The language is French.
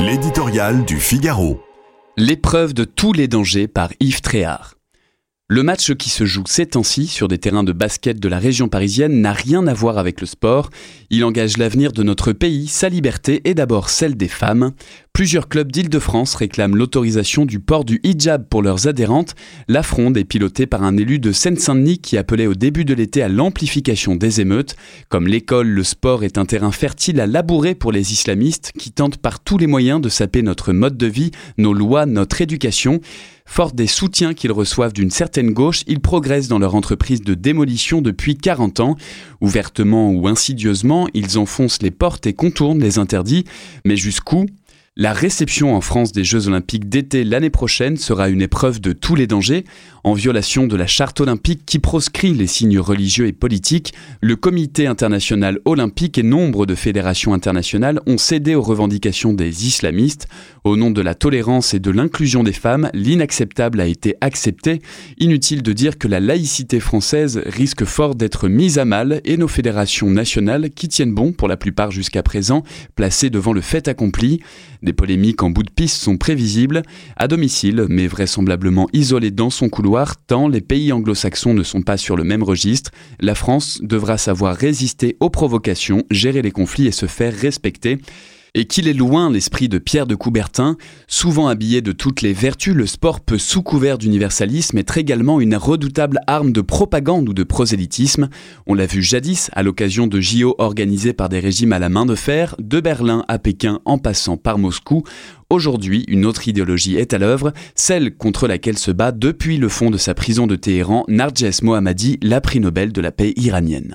L'éditorial du Figaro. L'épreuve de tous les dangers par Yves Tréhard. Le match qui se joue ces temps-ci sur des terrains de basket de la région parisienne n'a rien à voir avec le sport. Il engage l'avenir de notre pays, sa liberté et d'abord celle des femmes. Plusieurs clubs d'Île-de-France réclament l'autorisation du port du hijab pour leurs adhérentes. La fronde est pilotée par un élu de Seine-Saint-Denis qui appelait au début de l'été à l'amplification des émeutes. Comme l'école, le sport est un terrain fertile à labourer pour les islamistes qui tentent par tous les moyens de saper notre mode de vie, nos lois, notre éducation. Fort des soutiens qu'ils reçoivent d'une certaine gauche, ils progressent dans leur entreprise de démolition depuis 40 ans. Ouvertement ou insidieusement, ils enfoncent les portes et contournent les interdits. Mais jusqu'où? La réception en France des Jeux olympiques d'été l'année prochaine sera une épreuve de tous les dangers. En violation de la charte olympique qui proscrit les signes religieux et politiques, le Comité international olympique et nombre de fédérations internationales ont cédé aux revendications des islamistes. Au nom de la tolérance et de l'inclusion des femmes, l'inacceptable a été accepté. Inutile de dire que la laïcité française risque fort d'être mise à mal et nos fédérations nationales, qui tiennent bon pour la plupart jusqu'à présent, placées devant le fait accompli. Des polémiques en bout de piste sont prévisibles, à domicile, mais vraisemblablement isolées dans son couloir, tant les pays anglo-saxons ne sont pas sur le même registre. La France devra savoir résister aux provocations, gérer les conflits et se faire respecter. Et qu'il est loin l'esprit de Pierre de Coubertin, souvent habillé de toutes les vertus, le sport peut, sous couvert d'universalisme, être également une redoutable arme de propagande ou de prosélytisme. On l'a vu jadis à l'occasion de JO organisés par des régimes à la main de fer, de Berlin à Pékin en passant par Moscou. Aujourd'hui, une autre idéologie est à l'œuvre, celle contre laquelle se bat depuis le fond de sa prison de Téhéran Narges Mohammadi, la prix Nobel de la paix iranienne.